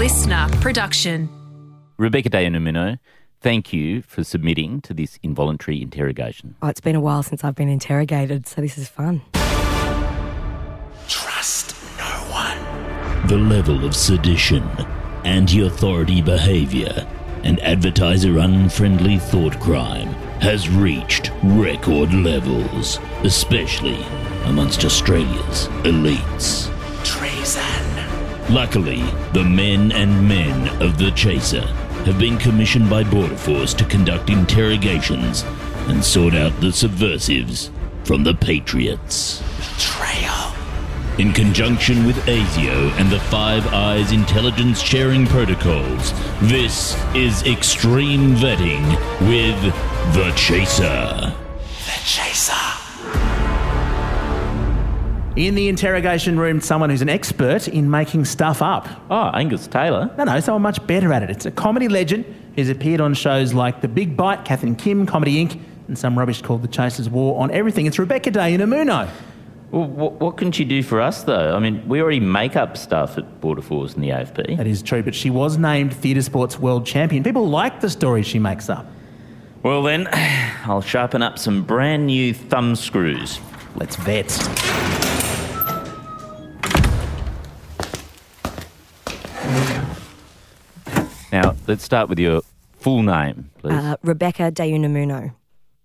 listener production. Rebecca De Unamuno, thank you for submitting to this involuntary interrogation. Oh, it's been a while since I've been interrogated, so this is fun. Trust no one. The level of sedition, anti authority behavior, and advertiser unfriendly thought crime has reached record levels, especially amongst Australia's elites. Luckily, the men and men of the Chaser have been commissioned by Border Force to conduct interrogations and sort out the subversives from the Patriots. Betrayal. In conjunction with ASIO and the Five Eyes intelligence sharing protocols, this is Extreme Vetting with The Chaser. The Chaser. In the interrogation room, someone who's an expert in making stuff up. Oh, Angus Taylor. No, no, someone much better at it. It's a comedy legend who's appeared on shows like The Big Bite, Kath and Kim, Comedy Inc., and some rubbish called The Chasers War on Everything. It's Rebecca De Unamuno. Well, what, what can she do for us, though? I mean, we already make up stuff at Border Force and the AFP. That is true, but she was named Theatre Sports World Champion. People like the stories she makes up. Well, then, I'll sharpen up some brand new thumb screws. Let's vet. Now, let's start with your full name, please. Uh, Rebecca De Unamuno.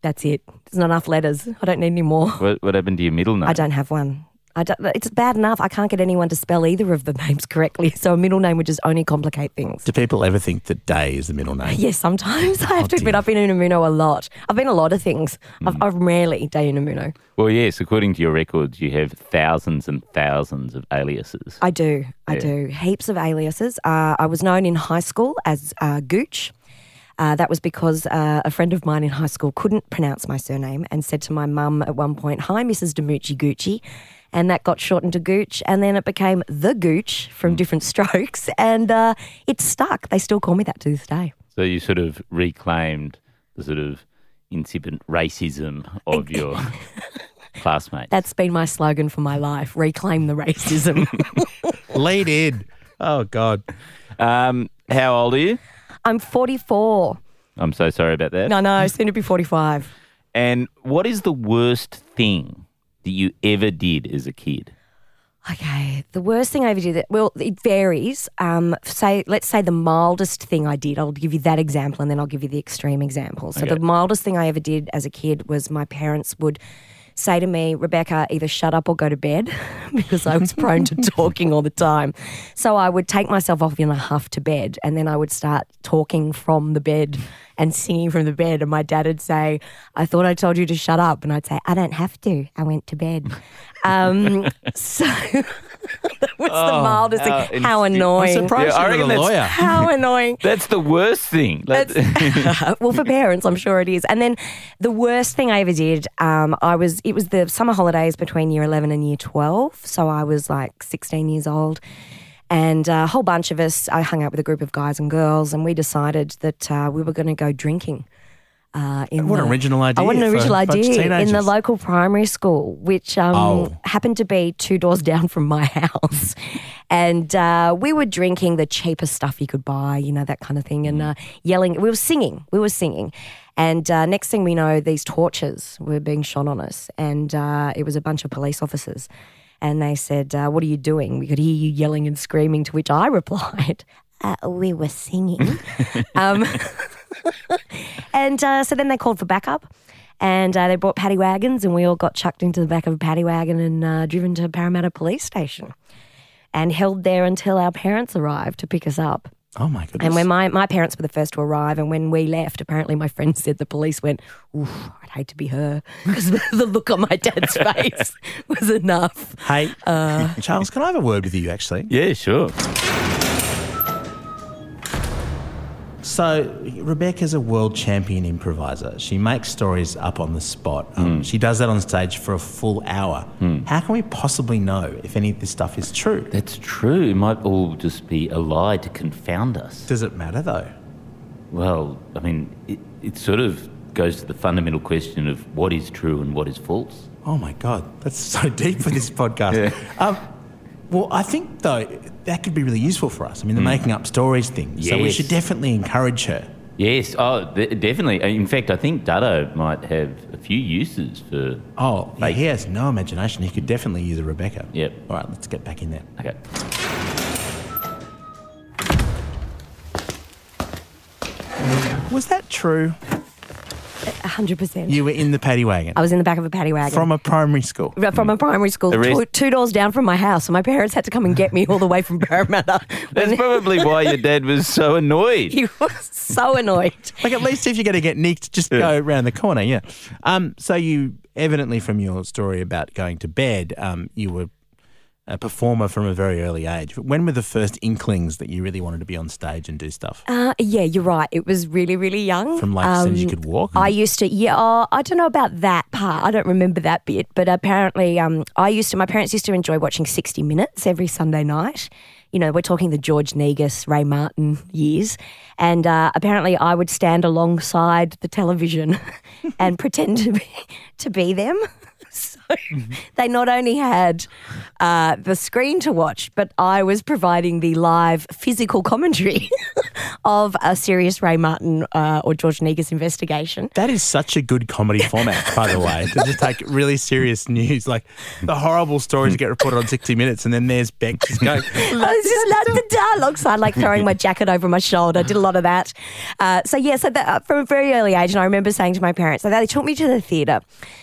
That's it. There's not enough letters. I don't need any more. what, what happened to your middle name? I don't have one. I don't, it's bad enough. I can't get anyone to spell either of the names correctly, so a middle name would just only complicate things. Do people ever think that Day is the middle name? Yes, sometimes I have to admit dear. I've been in Unamuno a lot. I've been a lot of things. I've, I'm rarely Day Unamuno. Well, yes, according to your records, you have thousands and thousands of aliases. I do. I Yeah. do. Heaps of aliases. Uh, I was known in high school as uh, Gooch. Uh, that was because uh, a friend of mine in high school couldn't pronounce my surname and said to my mum at one point, Hi, Mrs. Demucci Gucci. And that got shortened to Gooch. And then it became The Gooch from different strokes. And uh, it stuck. They still call me that to this day. So you sort of reclaimed the sort of incipient racism of your classmates. That's been my slogan for my life reclaim the racism. Lead in. Oh, God. Um, how old are you? I'm 44. I'm so sorry about that. No, no, soon to be 45. And what is the worst thing that you ever did as a kid? Okay, the worst thing I ever did. Well, it varies. Um, say, let's say the mildest thing I did. I'll give you that example, and then I'll give you the extreme example. So the mildest thing I ever did as a kid was my parents would say to me, Rebecca, either shut up or go to bed, because I was prone to talking all the time. So I would take myself off in a huff to bed, and then I would start talking from the bed and singing from the bed. And my dad would say, I thought I told you to shut up. And I'd say, I don't have to. I went to bed. Um, so that was the mildest how thing. How insane. annoying. I'm surprised Yeah, you're reckon not a that's- lawyer. How annoying. That's the worst thing. Like- well, for parents, I'm sure it is. And then the worst thing I ever did, um, I was it was the summer holidays between year 11 and year 12. So I was like 16 years old. And a whole bunch of us, I hung out with a group of guys and girls, and we decided that uh, we were going to go drinking. Uh, in What an original idea Oh, what an original idea in the local primary school, which um, Oh. happened to be two doors down from my house. And uh, we were drinking the cheapest stuff you could buy, you know, that kind of thing, and uh, yelling. We were singing. We were singing. And uh, next thing we know, these torches were being shot on us. And uh, it was a bunch of police officers. And they said, uh, What are you doing? We could hear you yelling and screaming, to which I replied, uh, We were singing. um, and uh, so then they called for backup. And uh, they brought paddy wagons, and we all got chucked into the back of a paddy wagon and uh, driven to Parramatta Police Station and held there until our parents arrived to pick us up. Oh, my goodness. And when my, my parents were the first to arrive, and when we left, apparently my friend said the police went, Oof, I'd hate to be her. Because the, the look on my dad's face was enough. Hey, Uh, Charles, can I have a word with you, actually? yeah, sure. So, Rebecca's a world champion improviser. She makes stories up on the spot. Um, She does that on stage for a full hour. How can we possibly know if any of this stuff is true? That's true. It might all just be a lie to confound us. Does it matter, though? Well, I mean, it, it sort of goes to the fundamental question of what is true and what is false. Oh my God, that's so deep for this podcast. Um, Well, I think though that could be really useful for us. I mean, the hmm. making up stories thing. So we should definitely encourage her. Yes, oh, th- definitely. In fact, I think Dutto might have a few uses for. Oh, yeah, he has no imagination. He could definitely use a Rebecca. Yep. All right, let's get back in there. Okay. Was that true? 100%. You were in the paddy wagon I was in the back of a paddy wagon. from a primary school. from a primary school, rest- two, two doors down from my house. So my parents had to come and get me all the way from Parramatta. That's When probably why your dad was so annoyed. he was so annoyed. Like at least if you're going to get nicked, just go around the corner. Yeah. Um. So you evidently from your story about going to bed, um, you were a performer from a very early age. When were the first inklings that you really wanted to be on stage and do stuff? Uh, yeah, you're right. It was really, really young. From like as soon as you Um, could walk. I used to, yeah, oh, I don't know about that part. I don't remember that bit, but apparently, um, I used to, my parents used to enjoy watching 60 Minutes every Sunday night. You know, we're talking the George Negus, Ray Martin years. And uh, apparently, I would stand alongside the television and pretend to be, to be them. They not only had uh, the screen to watch, but I was providing the live physical commentary of a serious Ray Martin uh, or George Negus investigation. That is such a good comedy format, by the way, to just take really serious news, like the horrible stories get reported on 60 Minutes, and then there's Beck just going, I was just like the dialogue side, like throwing my jacket over my shoulder. I did a lot of that. Uh, so yeah, so that, uh, from a very early age, and I remember saying to my parents, so they took me to the theatre.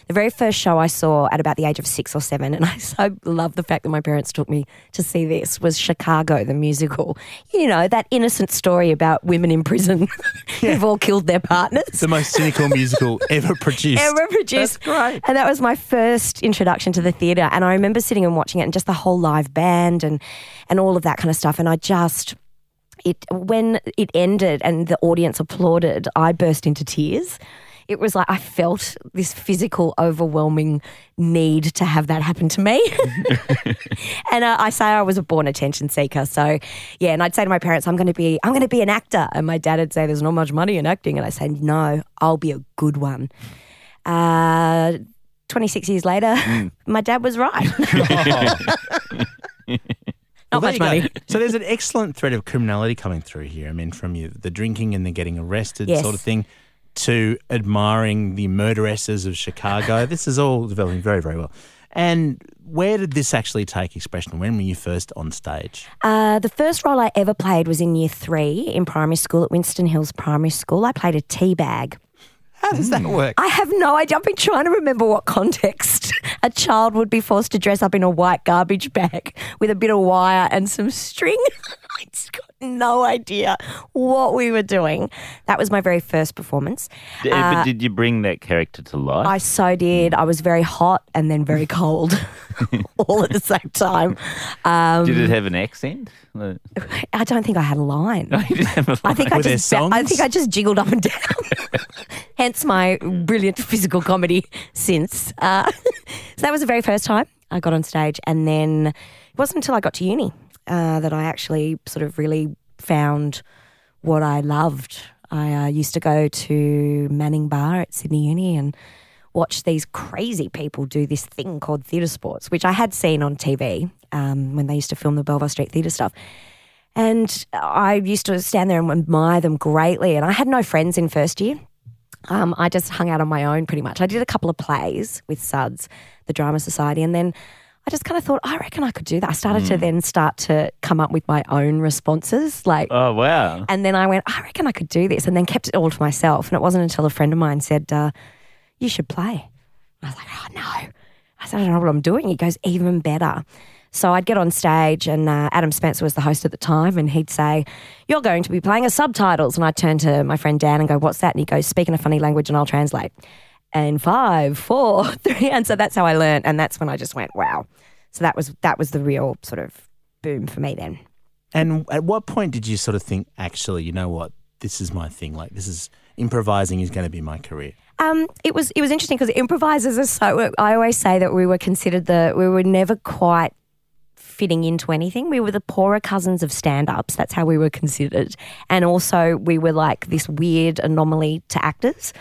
The very first show I saw at about the age of six or seven, and I so love the fact that my parents took me to see this was Chicago the musical. You know that innocent story about women in prison who've all killed their partners the most cynical musical ever produced. ever produced. That's great. And that was my first introduction to the theatre. And I remember sitting and watching it and just the whole live band and and all of that kind of stuff. And I just it when it ended and the audience applauded, I burst into tears. It was like I felt this physical, overwhelming need to have that happen to me. and uh, I say I was a born attention seeker. So, yeah, and I'd say to my parents, "I'm going to be, I'm going to be an actor." And my dad would say, "There's not much money in acting," and I say, "No, I'll be a good one." Uh, 26 years later, my dad was right. Well, Not there much money. So there's an excellent thread of criminality coming through here. I mean, from you, the drinking and the getting arrested Yes. sort of thing, to admiring the murderesses of Chicago. this is all developing very, very well. And where did this actually take expression? When were you first on stage? Uh, the first role I ever played was in year three in primary school at Winston Hills Primary School. I played a tea bag. How does that work? I have no idea. I've been trying to remember what context a child would be forced to dress up in a white garbage bag with a bit of wire and some string. I just got no idea what we were doing. That was my very first performance. D- but did you bring that character to life? I so did. I was very hot and then very cold, all at the same time. Um, did it have an accent? Uh, I don't think I had a line. you didn't have a I think I Were there just I think I just jiggled up and down. Hence my brilliant physical comedy since. Uh, so that was the very first time I got on stage, and then it wasn't until I got to uni uh, that I actually sort of really found what I loved. I uh, used to go to Manning Bar at Sydney Uni and watch these crazy people do this thing called theatre sports, which I had seen on TV um, when they used to film the Belvoir Street Theatre stuff. And I used to stand there and admire them greatly. And I had no friends in first year. Um, I just hung out on my own pretty much. I did a couple of plays with Suds, the Drama Society, and then I just kind of thought, I reckon I could do that. I started to then start to come up with my own responses, like, Oh wow! and then I went, I reckon I could do this, and then kept it all to myself. And it wasn't until a friend of mine said, uh, "You should play." I was like, "Oh no!" I said, "I don't know what I'm doing." He goes, "Even better." So I'd get on stage, and uh, Adam Spencer was the host at the time, and he'd say, "You're going to be playing a subtitles," and I'd turn to my friend Dan and go, "What's that?" And he goes, "Speak in a funny language, and I'll translate." And five, four, three, and so that's how I learned, and that's when I just went, "Wow!" So that was that was the real sort of boom for me then. And at what point did you sort of think, actually, you know what, this is my thing? Like, this is improvising is going to be my career. Um, it was it was interesting because improvisers are so. I always say that we were considered the we were never quite fitting into anything. We were the poorer cousins of stand ups. That's how we were considered. And also, we were like this weird anomaly to actors.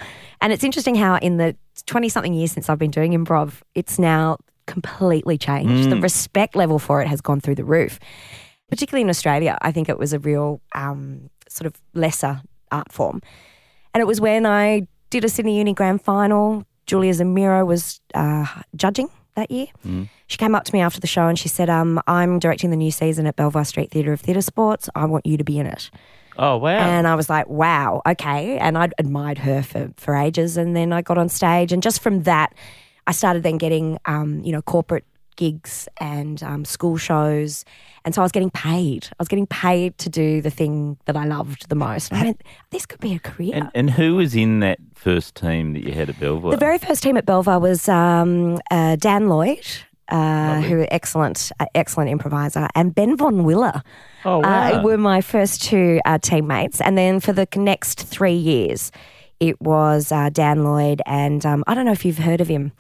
And it's interesting how, in the 20 something years since I've been doing improv, it's now completely changed. The respect level for it has gone through the roof. Particularly in Australia, I think it was a real um, sort of lesser art form. And it was when I did a Sydney Uni Grand Final. Julia Zemiro was uh, judging that year. She came up to me after the show and she said, um, I'm directing the new season at Belvoir Street Theatre of Theatre Sports. I want you to be in it. Oh wow. And I was like, wow, okay. And I'd admired her for, for ages. And then I got on stage. And just from that, I started then getting, um, you know, corporate gigs and um, school shows. And so I was getting paid. I was getting paid to do the thing that I loved the most. I went, this could be a career. and, and who was in that first team that you had at Belvoir? The very first team at Belvoir was um, uh, Dan Lloyd, uh, who excellent, uh, excellent improviser, and Ben Von Willer. Oh, wow. Uh, were my first two uh, teammates, and then for the next three years, it was uh, Dan Lloyd, and um, I don't know if you've heard of him.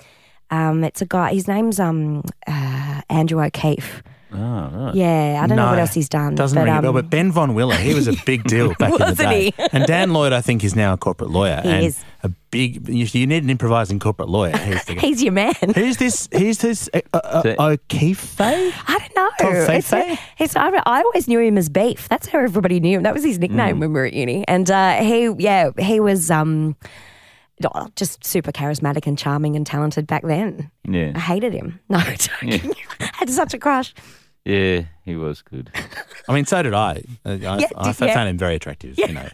Um, it's a guy. His name's um, uh, Andrew O'Keefe. Oh, right. Yeah, I don't know what else he's done. Doesn't but, ring a um, bell, but Ben Von Willer, he was a big deal back in the Wasn't day. he? and Dan Lloyd, I think, is now a corporate lawyer. He and is. a big. You, you need an improvising corporate lawyer. He's the guy. He's your man. Who's this? Who's this? Uh, uh, So- O'Keefe? I don't know. It's, Toffefe? it's, I, I always knew him as Beef. That's how everybody knew him. That was his nickname when we were at uni. And uh, he, yeah, he was um, oh, just super charismatic and charming and talented back then. I Yeah. hated him. No, joking. I had such a crush. Yeah, he was good. I mean, so did I. Uh, I, Yeah, I, did- yeah. found him very attractive. You know,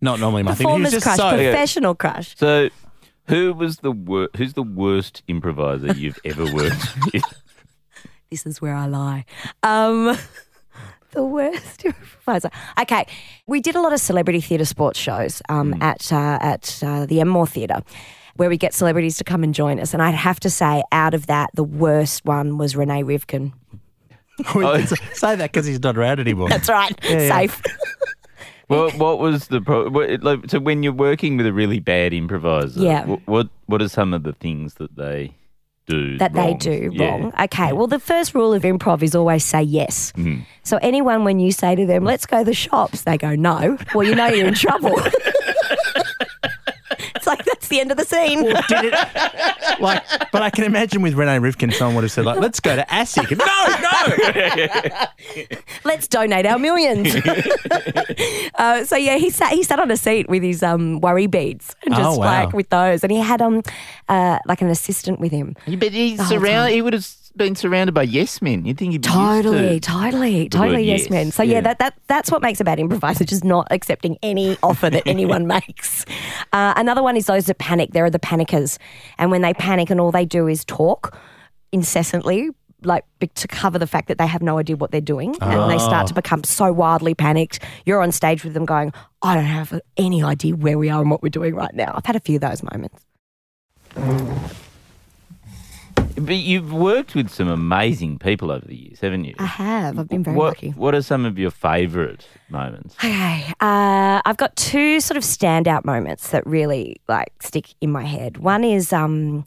not normally my thing. He was Performer's just crush, so. professional crush. So, who was the wor- who's the worst improviser you've ever worked with? This is where I lie. Um, the worst improviser. Okay, we did a lot of celebrity theatre sports shows um, at uh, at uh, the Enmore Theatre. Where we get celebrities to come and join us. And I'd have to say, out of that, the worst one was Renee Rivkin. We say that because he's not around anymore. That's right. yeah. Safe. What what was the pro- what, like, so when you're working with a really bad improviser? Yeah. wh- What what are some of the things that they do that they do Yeah. wrong. Okay, well, the first rule of improv is always say yes. Mm. So, anyone, when you say to them, let's go to the shops, they go, no. Well, you know you're in trouble. it's like, that's the end of the scene. Did it? Like, but I can imagine with Renee Rivkin, someone would have said, like, let's go to ASIC. No, no. let's donate our millions. uh, so yeah, he sat he sat on a seat with his um, worry beads and Oh, just wow. like with those, and he had um uh, like an assistant with him. Yeah, But he's The whole surround. He would have been surrounded by yes men. You'd think he'd be Totally, to totally, totally, yes, yes. man. So yeah, Yeah. that, that that's what makes a bad improviser, just not accepting any offer that anyone makes. Uh, another one is those that panic. There are the panickers, and when they panic and all they do is talk incessantly. Like to cover the fact that they have no idea what they're doing, and they start to become so wildly panicked. You're on stage with them, going, "I don't have any idea where we are and what we're doing right now." I've had a few of those moments. But you've worked with some amazing people over the years, haven't you? I have. I've been very what, lucky. What are some of your favourite moments? Okay, uh, I've got two sort of standout moments that really like stick in my head. One is um,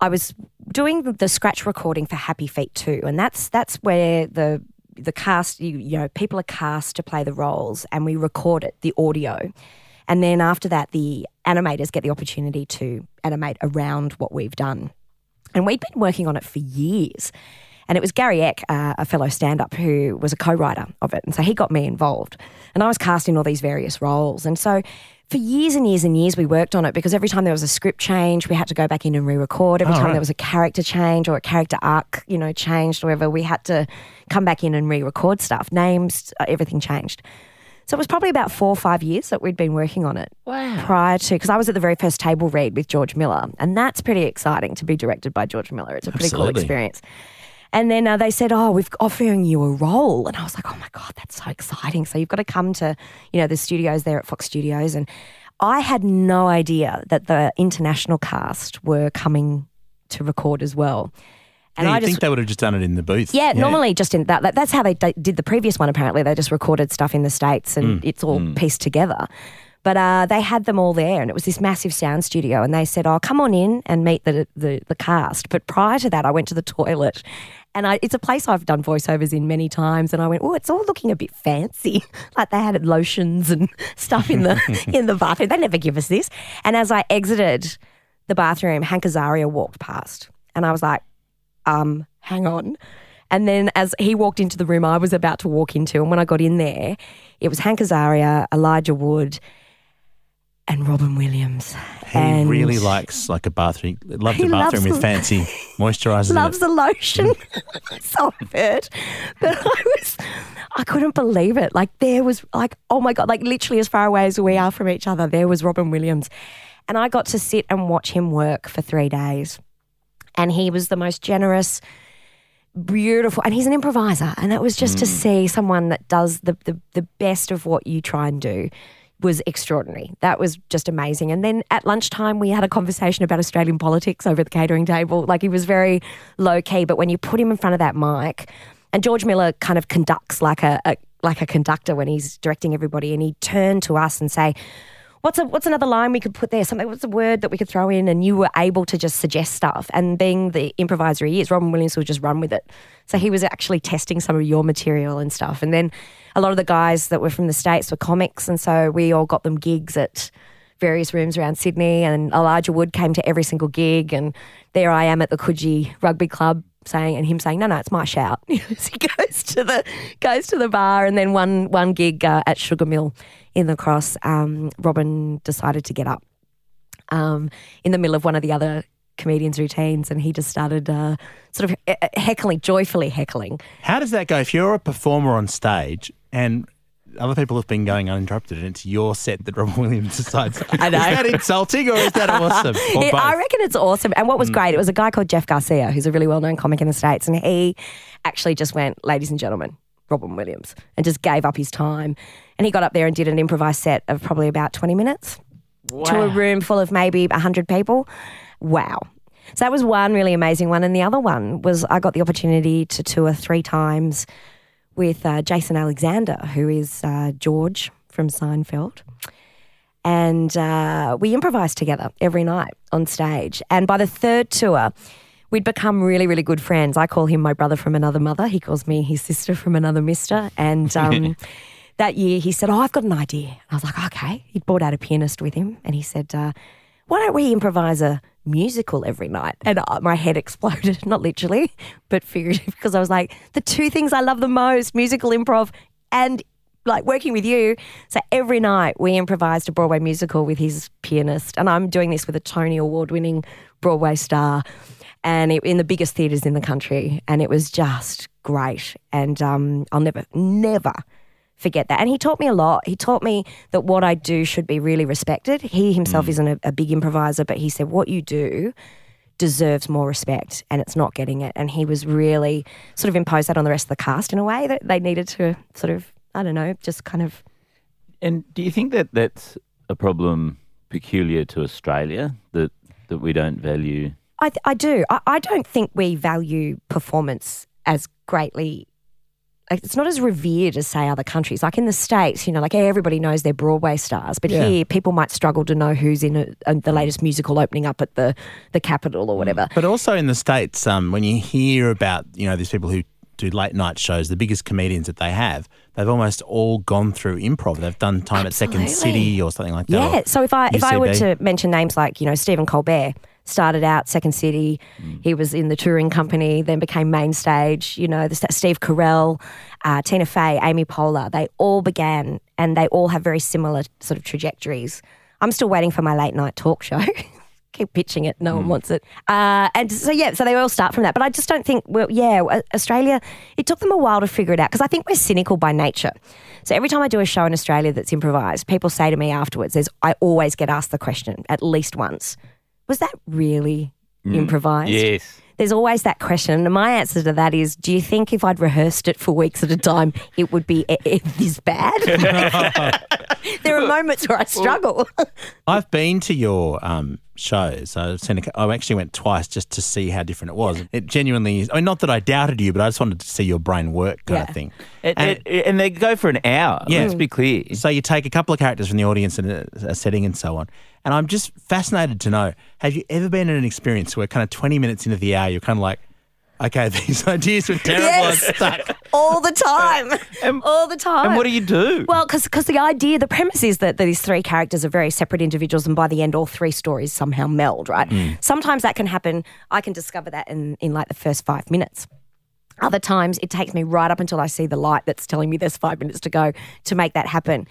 I was doing the- scratch recording for Happy Feet 2, and that's that's where the the cast you, you know people are cast to play the roles, and we record it, the audio, and then after that, the animators get the opportunity to animate around what we've done. And we'd been working on it for years. And it was Gary Eck, uh, a fellow stand up, who was a co writer of it. And so he got me involved. And I was cast in all these various roles. And so for years and years and years, we worked on it because every time there was a script change, we had to go back in and re record. Every Oh, time right. there was a character change or a character arc, you know, changed or whatever, we had to come back in and re record stuff. Names, uh, everything changed. So it was probably about four or five years that we'd been working on it. Wow. Prior to, because I was at the very first table read with George Miller, and that's pretty exciting to be directed by George Miller. It's a pretty cool experience. And then uh, they said, "Oh, we're offering you a role," and I was like, "Oh my god, that's so exciting!" So you've got to come to, you know, the studios there at Fox Studios, and I had no idea that the international cast were coming to record as well. And Yeah, I just think they would have just done it in the booth? yeah, normally just in that. that- That's how they d- did the previous one. Apparently, they just recorded stuff in the states and it's all pieced together. But uh, they had them all there, and it was this massive sound studio. And they said, "Oh, come on in and meet the the, the cast." But prior to that, I went to the toilet, and I, it's a place I've done voiceovers in many times. And I went, "Oh, it's all looking a bit fancy. like they had lotions and stuff in the in the bathroom. They never give us this." And as I exited the bathroom, Hank Azaria walked past, and I was like, um, hang on. And then as he walked into the room I was about to walk into, and when I got in there, it was Hank Azaria, Elijah Wood, and Robin Williams. He and really likes like a bathroom. Loves a bathroom with fancy moisturisers. loves the lotion. so I've heard. But I was, I couldn't believe it. Like there was like, oh my God, like literally as far away as we are from each other, there was Robin Williams. And I got to sit and watch him work for three days. And he was the most generous, beautiful, and he's an improviser. And that was just to mm. see someone that does the, the, the best of what you try and do was extraordinary. That was just amazing. And then at lunchtime, we had a conversation about Australian politics over the catering table. Like he was very low key, but when you put him in front of that mic, and George Miller kind of conducts like a, a like a conductor when he's directing everybody, and he turned to us and say, what's a, what's another line we could put there? Something. What's a word that we could throw in? And you were able to just suggest stuff. And being the improviser he is, Robin Williams would just run with it. So he was actually testing some of your material and stuff. And then a lot of the guys that were from the states were comics, and so we all got them gigs at various rooms around Sydney. And Elijah Wood came to every single gig, and there I am at the Coogee Rugby Club saying and him saying no no it's my shout he goes to the goes to the bar and then one one gig uh, at Sugar Mill in the cross um, Robin decided to get up um, in the middle of one of the other comedians routines and he just started uh, sort of heckling joyfully heckling How does that go? If you're a performer on stage and other people have been going uninterrupted and it's your set that Robin Williams decides, I know. is that insulting or is that awesome? It- I reckon it's awesome. And what was mm. great, it was a guy called Jeff Garcia, who's a really well known comic in the States. And he actually just went, ladies and gentlemen, Robin Williams, and just gave up his time. And he got up there and did an improvised set of probably about 20 minutes to a room full of maybe 100 people. Wow. So that was one really amazing one. And the other one was I got the opportunity to tour three times with uh, Jason Alexander, who is uh, George from Seinfeld. And uh, we improvised together every night on stage. And by the third tour, we'd become really, really good friends. I call him my brother from another mother. He calls me his sister from another mister. And um, that year he said, Oh, I've got an idea. I was like, Okay. He'd brought out a pianist with him. And he said, uh, Why don't we improvise a musical every night? And uh, my head exploded, not literally, but figuratively, because I was like, The two things I love the most musical improv and like working with you. So every night we improvised a Broadway musical with his pianist, and I'm doing this with a Tony Award winning Broadway star, and it, in the biggest theatres in the country, and it was just great. And um, I'll never, never forget that. And he taught me a lot. He taught me that what I do should be really respected. He himself mm. isn't a, a big improviser, but he said what you do deserves more respect and it's not getting it. And he was really sort of imposed that on the rest of the cast in a way that they needed to sort of, I don't know, just kind of. And do you think that that's a problem peculiar to Australia that that we don't value? I, I do. I, I don't think we value performance as greatly. Like, it's not as revered as, say, other countries. Like in the States, you know, like everybody knows they're Broadway stars, but Yeah. here people might struggle to know who's in a, a, the latest musical opening up at the, the Capitol or whatever. But also in the States, um, when you hear about, you know, these people who do late night shows, the biggest comedians that they have, they've almost all gone through improv. They've done time at Second City or something like that. Yeah. So if I if I were to mention names like you know Stephen Colbert started out Second City, he was in the touring company, then became main stage. You know, the, Steve Carell, uh, Tina Fey, Amy Poehler, they all began and they all have very similar sort of trajectories. I'm still waiting for my late night talk show. Keep pitching it, no one wants it. Uh, and so yeah, so they all start from that. But I just don't think, well, yeah, uh, Australia. It took them a while to figure it out because I think we're cynical by nature. So every time I do a show in Australia that's improvised, people say to me afterwards, "There's I always get asked the question at least once, was that really improvised?" Yes. There's always that question, and my answer to that is: Do you think if I'd rehearsed it for weeks at a time, it would be e- e- this bad? there are moments where I struggle. I've been to your um, shows. I've seen. A, I actually went twice just to see how different it was. It genuinely is. I mean, not that I doubted you, but I just wanted to see your brain work, kind Yeah. of thing. And, And- and, and they go for an hour. Yeah. Let's be clear. So you take a couple of characters from the audience and a, a setting and so on. And I'm just fascinated to know: Have you ever been in an experience where, kind of, 20 minutes into the hour, you're kind of like, okay, these ideas were terrible Yes. and stuck. all the time, and, all the time. And what do you do? Well, because the idea, the premise is that these three characters are very separate individuals, and by the end, all three stories somehow meld. Right? Hmm. Sometimes that can happen. I can discover that in in like the first five minutes. Other times, it takes me right up until I see the light that's telling me there's five minutes to go to make that happen.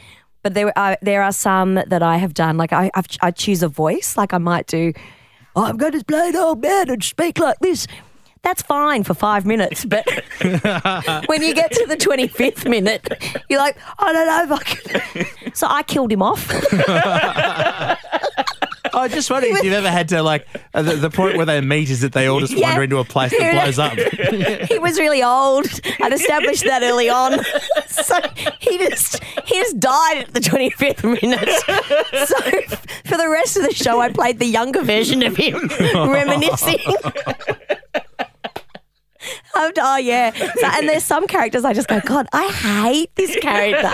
But there are there are some that I have done. Like I I've, I choose a voice. Like I might do. "Oh, I'm going to play an old man and speak like this. That's fine for five minutes, but when you get to the 25th minute, you're like, I don't know if I can. So I killed him off. I just wondering if you've ever had to like uh, the, the point where they meet is that they all just Yeah. wander into a place that blows up. he was really old. I'd established that early on. So he just he just died at the 25th minute. So for the rest of the show, I played the younger version of him, reminiscing. Oh, yeah. So, and there's some characters I just go, God, I hate this character.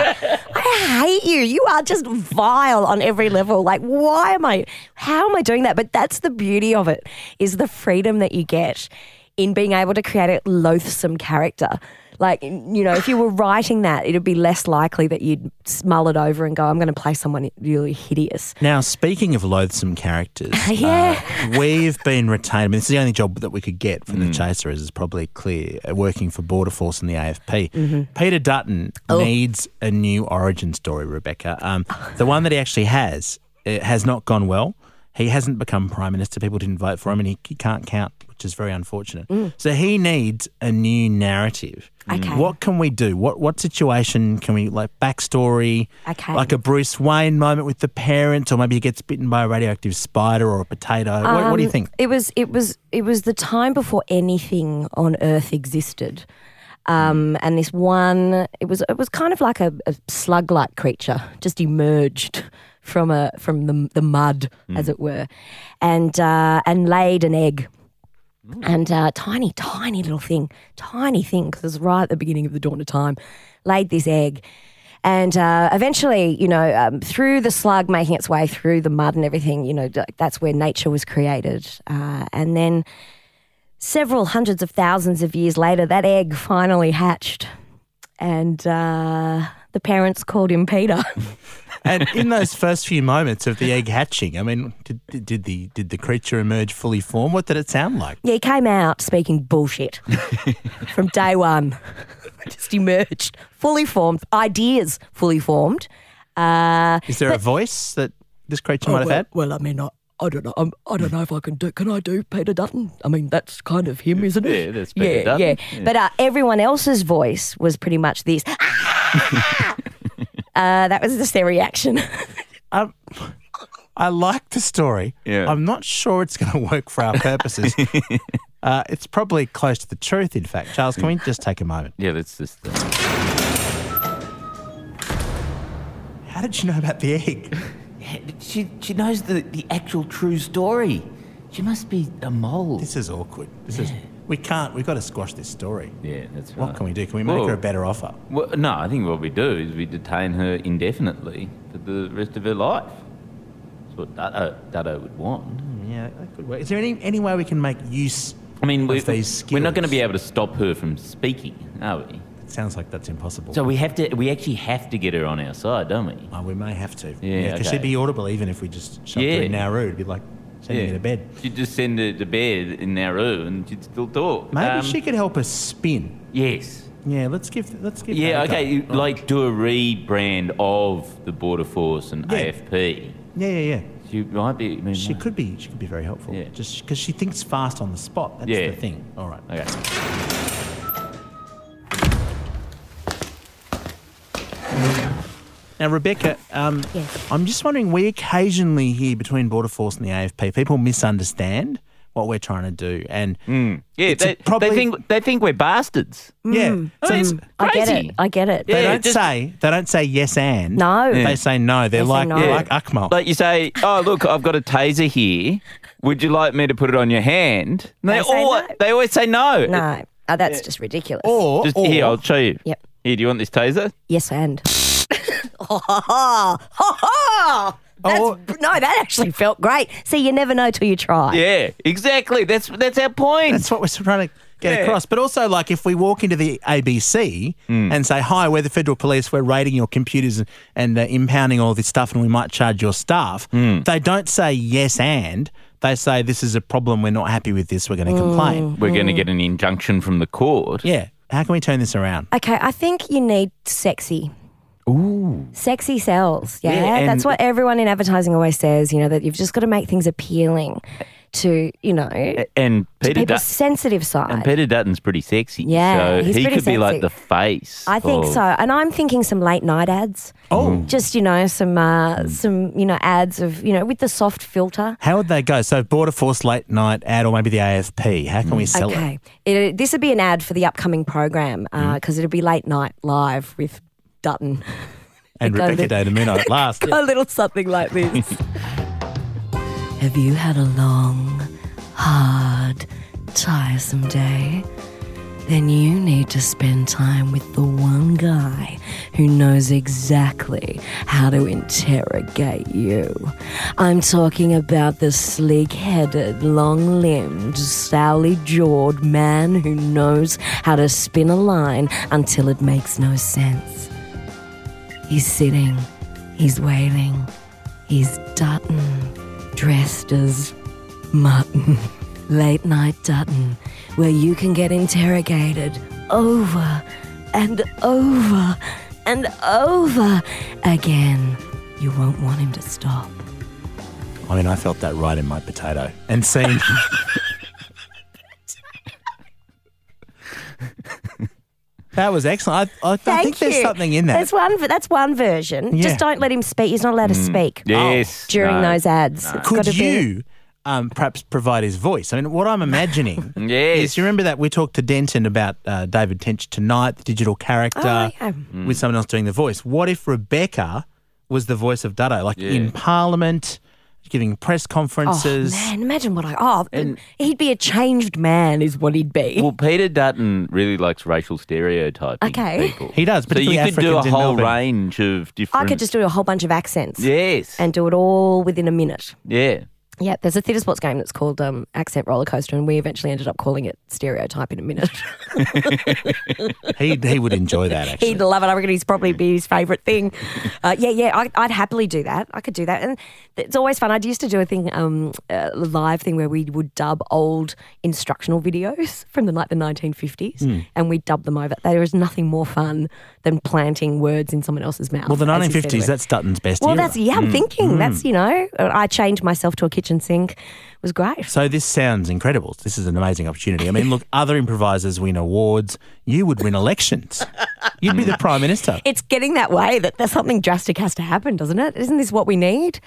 I hate you. You are just vile on every level. Like, why am I, how am I doing that? But that's the beauty of it, is the freedom that you get in being able to create a loathsome character. Like, you know, if you were writing that, it'd be less likely that you'd mull it over and go, I'm going to play someone really hideous. Now, speaking of loathsome characters, Yeah. uh, we've been retained. I mean, this is the only job that we could get from the Chaser, as is probably clear, uh, working for Border Force and the AFP. Peter Dutton needs a new origin story, Rebecca. Um, the one that he actually has it has not gone well. He hasn't become Prime Minister. People didn't vote for him, and he, he can't count, which is very unfortunate. So he needs a new narrative. Okay. What can we do? What what situation can we like backstory? Okay. Like a Bruce Wayne moment with the parents, or maybe he gets bitten by a radioactive spider or a potato. what, what do you Um, think? It was it was it was the time before anything on Earth existed. Um, and this one, it was it was kind of like a, a slug-like creature, just emerged from a from the the mud, as it were, and uh, and laid an egg. And uh, tiny, tiny little thing, tiny thing, because it was right at the beginning of the dawn of time, laid this egg. And uh, eventually, you know, um, through the slug making its way through the mud and everything, you know, that's where nature was created. Uh, and then several hundreds of thousands of years later, that egg finally hatched. And uh, the parents called him Peter. And in those first few moments of the egg hatching, I mean, did, did, did the did the creature emerge fully formed? What did it sound like? Yeah, he came out speaking bullshit from day one. Just emerged, fully formed, ideas fully formed. Uh, Is there a voice that this creature might have well, had? well, I mean, I, I don't know. I'm, I don't know if I can do. Can I do Peter Dutton? I mean, that's kind of him, isn't it? Yeah, that's Peter yeah, Dutton. Yeah, Yeah. But uh, everyone else's voice was pretty much this. uh, that was just their reaction. Um, I like the story. Yeah. I'm not sure it's going to work for our purposes. uh, it's probably close to the truth, in fact. Charles, can we just take a moment? Yeah, let's just. Uh, How did she know about the egg? she she knows the, the actual true story. She must be a mole. This is awkward. This is. We can't. We've got to squash this story. yeah, that's right. What can we do? Can we make Well- her a better offer? Well, no, I think what we do is we detain her indefinitely for the rest of her life. That's what Dutto, Dutto would want. Mm, yeah, that could work. Is there any any way we can make use? I mean, of we, we're not going to be able to stop her from speaking, are we? It sounds like that's impossible. So we have to. We actually have to get her on our side, don't we? Oh, we may have to. Yeah, because okay. she'd be audible even if we just shoved her Yeah. in Nauru. It'd be like sending her to bed. She'd just send her to bed in Nauru, and she'd still talk. Maybe Um, she could help us spin. Yes. Yeah, let's give let's give. Yeah. that a go. Okay. You. Like do a rebrand of the Border Force and Yeah. AFP. Yeah, yeah, yeah. She might be. I mean, She could be. She could be very helpful. Yeah. Just because she thinks fast on the spot. That's Yeah. the thing. All right. Okay. Now, Rebecca, um, Yes. I'm just wondering. We occasionally hear between Border Force and the AFP, people misunderstand what we're trying to do, and Yeah. They, probably- they think they think we're bastards. yeah, I so mean, it's- I get it. I get it. they Yeah, don't just- say they don't say yes and No. Yeah. They say no. They're They like no. they're Yeah. like Akmal. Like you say, oh look, I've got a taser here. Would you like me to put it on your hand? And They say all, no. they always say no. No, oh, that's just ridiculous. or Just or, here, I'll show you. Yep. Here, do you want this taser? Yes, and. Ha ha ha! Oh. That's, Oh. no, that actually felt great. See, you never know till you try. Yeah, exactly. That's that's our point. That's what we're trying to get across. But also, like, if we walk into the ABC mm. and say, "Hi, we're the federal police. We're raiding your computers and, and uh, impounding all this stuff, and we might charge your staff," mm. they don't say yes and. They say this is a problem. We're not happy with this. We're going to mm. complain. We're going to get an injunction from the court. Yeah. How can we turn this around? Okay, I think you need sexy. Ooh. Sexy sells. Yeah, Yeah, that's what everyone in advertising always says. You know that you've just got to make things appealing to you know And to Peter, people's Dut- sensitive side. and Peter Dutton's pretty sexy. Yeah, so he's he pretty could be like the face. I think of- so, and I'm thinking some late night ads. Oh. Mm. just you know some uh, mm. some you know ads of you know with the soft filter. How would they go? So, Border Force late night ad, or maybe the AFP. How can we mm. sell it? Okay, this would be an ad for the upcoming program uh, because it'll be late night live with Dutton. And Rebecca Day to at last. A little something like this. Have you had a long, hard, tiresome day? Then you need to spend time with the one guy who knows exactly how to interrogate you. I'm talking about the sleek headed, long limbed, sally jawed man who knows how to spin a line until it makes no sense. He's sitting, he's waiting, he's Dutton, dressed as mutton. Late night Dutton, where you can get interrogated over and over and over again. You won't want him to stop. I mean, I felt that right in my potato. And seeing. that was excellent. I, I, I Thank think there's you. something in that. That's one. That's one version. Yeah. Just don't let him speak. He's not allowed to speak Yes. during no. those ads. It's Could gotta be- you um, perhaps provide his voice? I mean, what I'm imagining Yes. is you remember that we talked to Denton about uh, David Tench tonight, the digital character, Oh, yeah. with someone else doing the voice. What if Rebecca was the voice of Dutto, like Yeah. in Parliament, giving press Oh conferences? man, imagine what I. Oh, and he'd be a changed man, is what he'd be. Well, Peter Dutton really likes racial stereotyping. Okay. People. He does, So you particularly could do a whole Melbourne. range of different. I could just do a whole bunch of accents Yes. and do it all within a minute. yeah. Yeah, there's a theatre sports game that's called um, Accent Roller Coaster, and we eventually ended up calling it Stereotype in a minute. He, he would enjoy that, actually. He'd love it. I reckon he's probably be his favourite thing. Uh, yeah, yeah, I, I'd happily do that. I could do that, and it's always fun. I used to do a thing, um, a live thing where we would dub old instructional videos from the like the 1950s, Hmm. and we dub them over. There is nothing more fun than planting words in someone else's mouth. well, the as you said 1950s, it. that's Dutton's best Well, era. that's yeah. I'm thinking that's you know. I changed myself to a kitchen sink. Was great. So this sounds incredible. This is an amazing opportunity. I mean, look, other improvisers win awards. You would win elections. You'd be the prime minister. It's getting that way that there's something drastic has to happen, doesn't it? Isn't this what we need?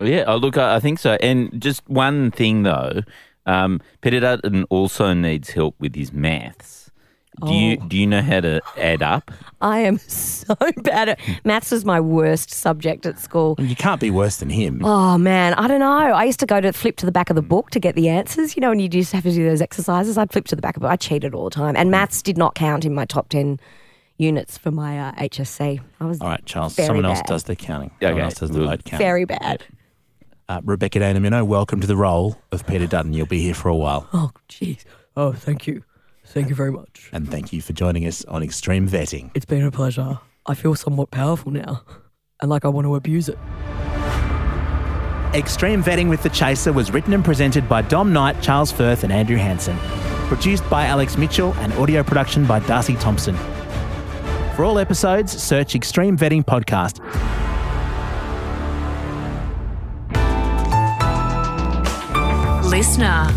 Yeah, oh, look, I I think so. And just one thing though, um, Peter Dutton also needs help with his maths. Do you Oh. do you know how to add up? I am so bad at maths was my worst subject at school. You can't be worse than him. Oh man, I don't know. I used to go to flip to the back of the book to get the answers, you know, and you used to have to do those exercises. I'd flip to the back of it. I cheated all the time. And maths did not count in my top 10 units for my uh, HSC. I was All right, Charles. Very someone else does the counting. Someone Okay, else does the good. vote count. very bad. Uh, Rebecca De Unamuno, welcome to the role of Peter Dutton. You'll be here for a while. Oh, jeez. Oh, thank you. Thank you very much. And thank you for joining us on Extreme Vetting. It's been a pleasure. I feel somewhat powerful now, and like I want to abuse it. Extreme Vetting with the Chaser was written and presented by Dom Knight, Charles Firth, and Andrew Hansen. Produced by Alex Mitchell and audio production by Darcy Thompson. For all episodes, search Extreme Vetting Podcast. Listener.